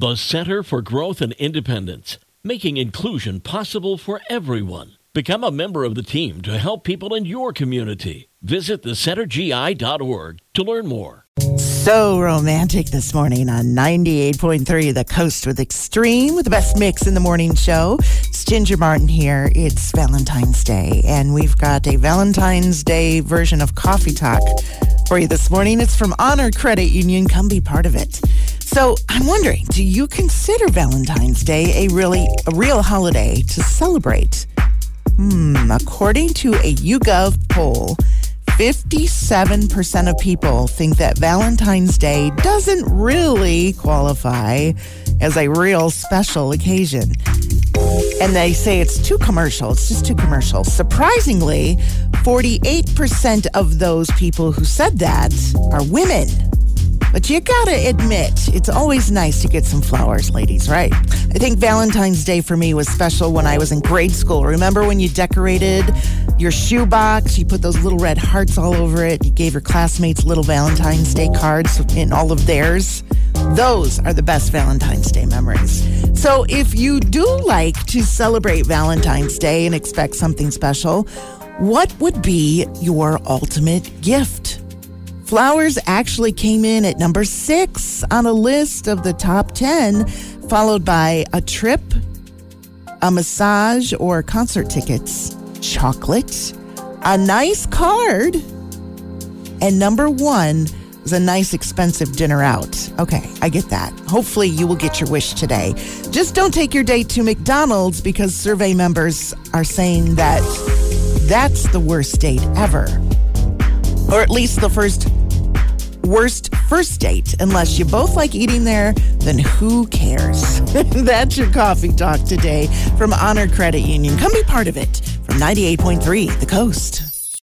The Center for Growth and Independence, making inclusion possible for everyone. Become a member of the team to help people in your community. Visit thecentergi.org to learn more. So romantic this morning on 98.3 The Coast with Extreme with the best mix in the morning show. It's Ginger Martin here. It's Valentine's Day, and we've got a Valentine's Day version of Coffee Talk for you this morning. It's from Honor Credit Union. Come be part of it. So I'm wondering, do you consider Valentine's Day a really a real holiday to celebrate? Hmm, according to a YouGov poll, 57% of people think that Valentine's Day doesn't really qualify as a real special occasion. And they say it's too commercial. It's just too commercial. Surprisingly, 48% of those people who said that are women. But you gotta admit, it's always nice to get some flowers, ladies, right? I think Valentine's Day for me was special when I was in grade school. Remember when you decorated your shoebox? You put those little red hearts all over it. You gave your classmates little Valentine's Day cards in all of theirs. Those are the best Valentine's Day memories. So if you do like to celebrate Valentine's Day and expect something special, what would be your ultimate gift? Flowers actually came in at number six on a list of the top 10, followed by a trip, a massage or concert tickets, chocolate, a nice card, and number one was a nice expensive dinner out. Okay, I get that. Hopefully you will get your wish today. Just don't take your date to McDonald's because survey members are saying that that's the worst date ever. Or at least the first worst first date. Unless you both like eating there, then who cares? That's your coffee talk today from Honor Credit Union. Come be part of it from 98.3 The Coast.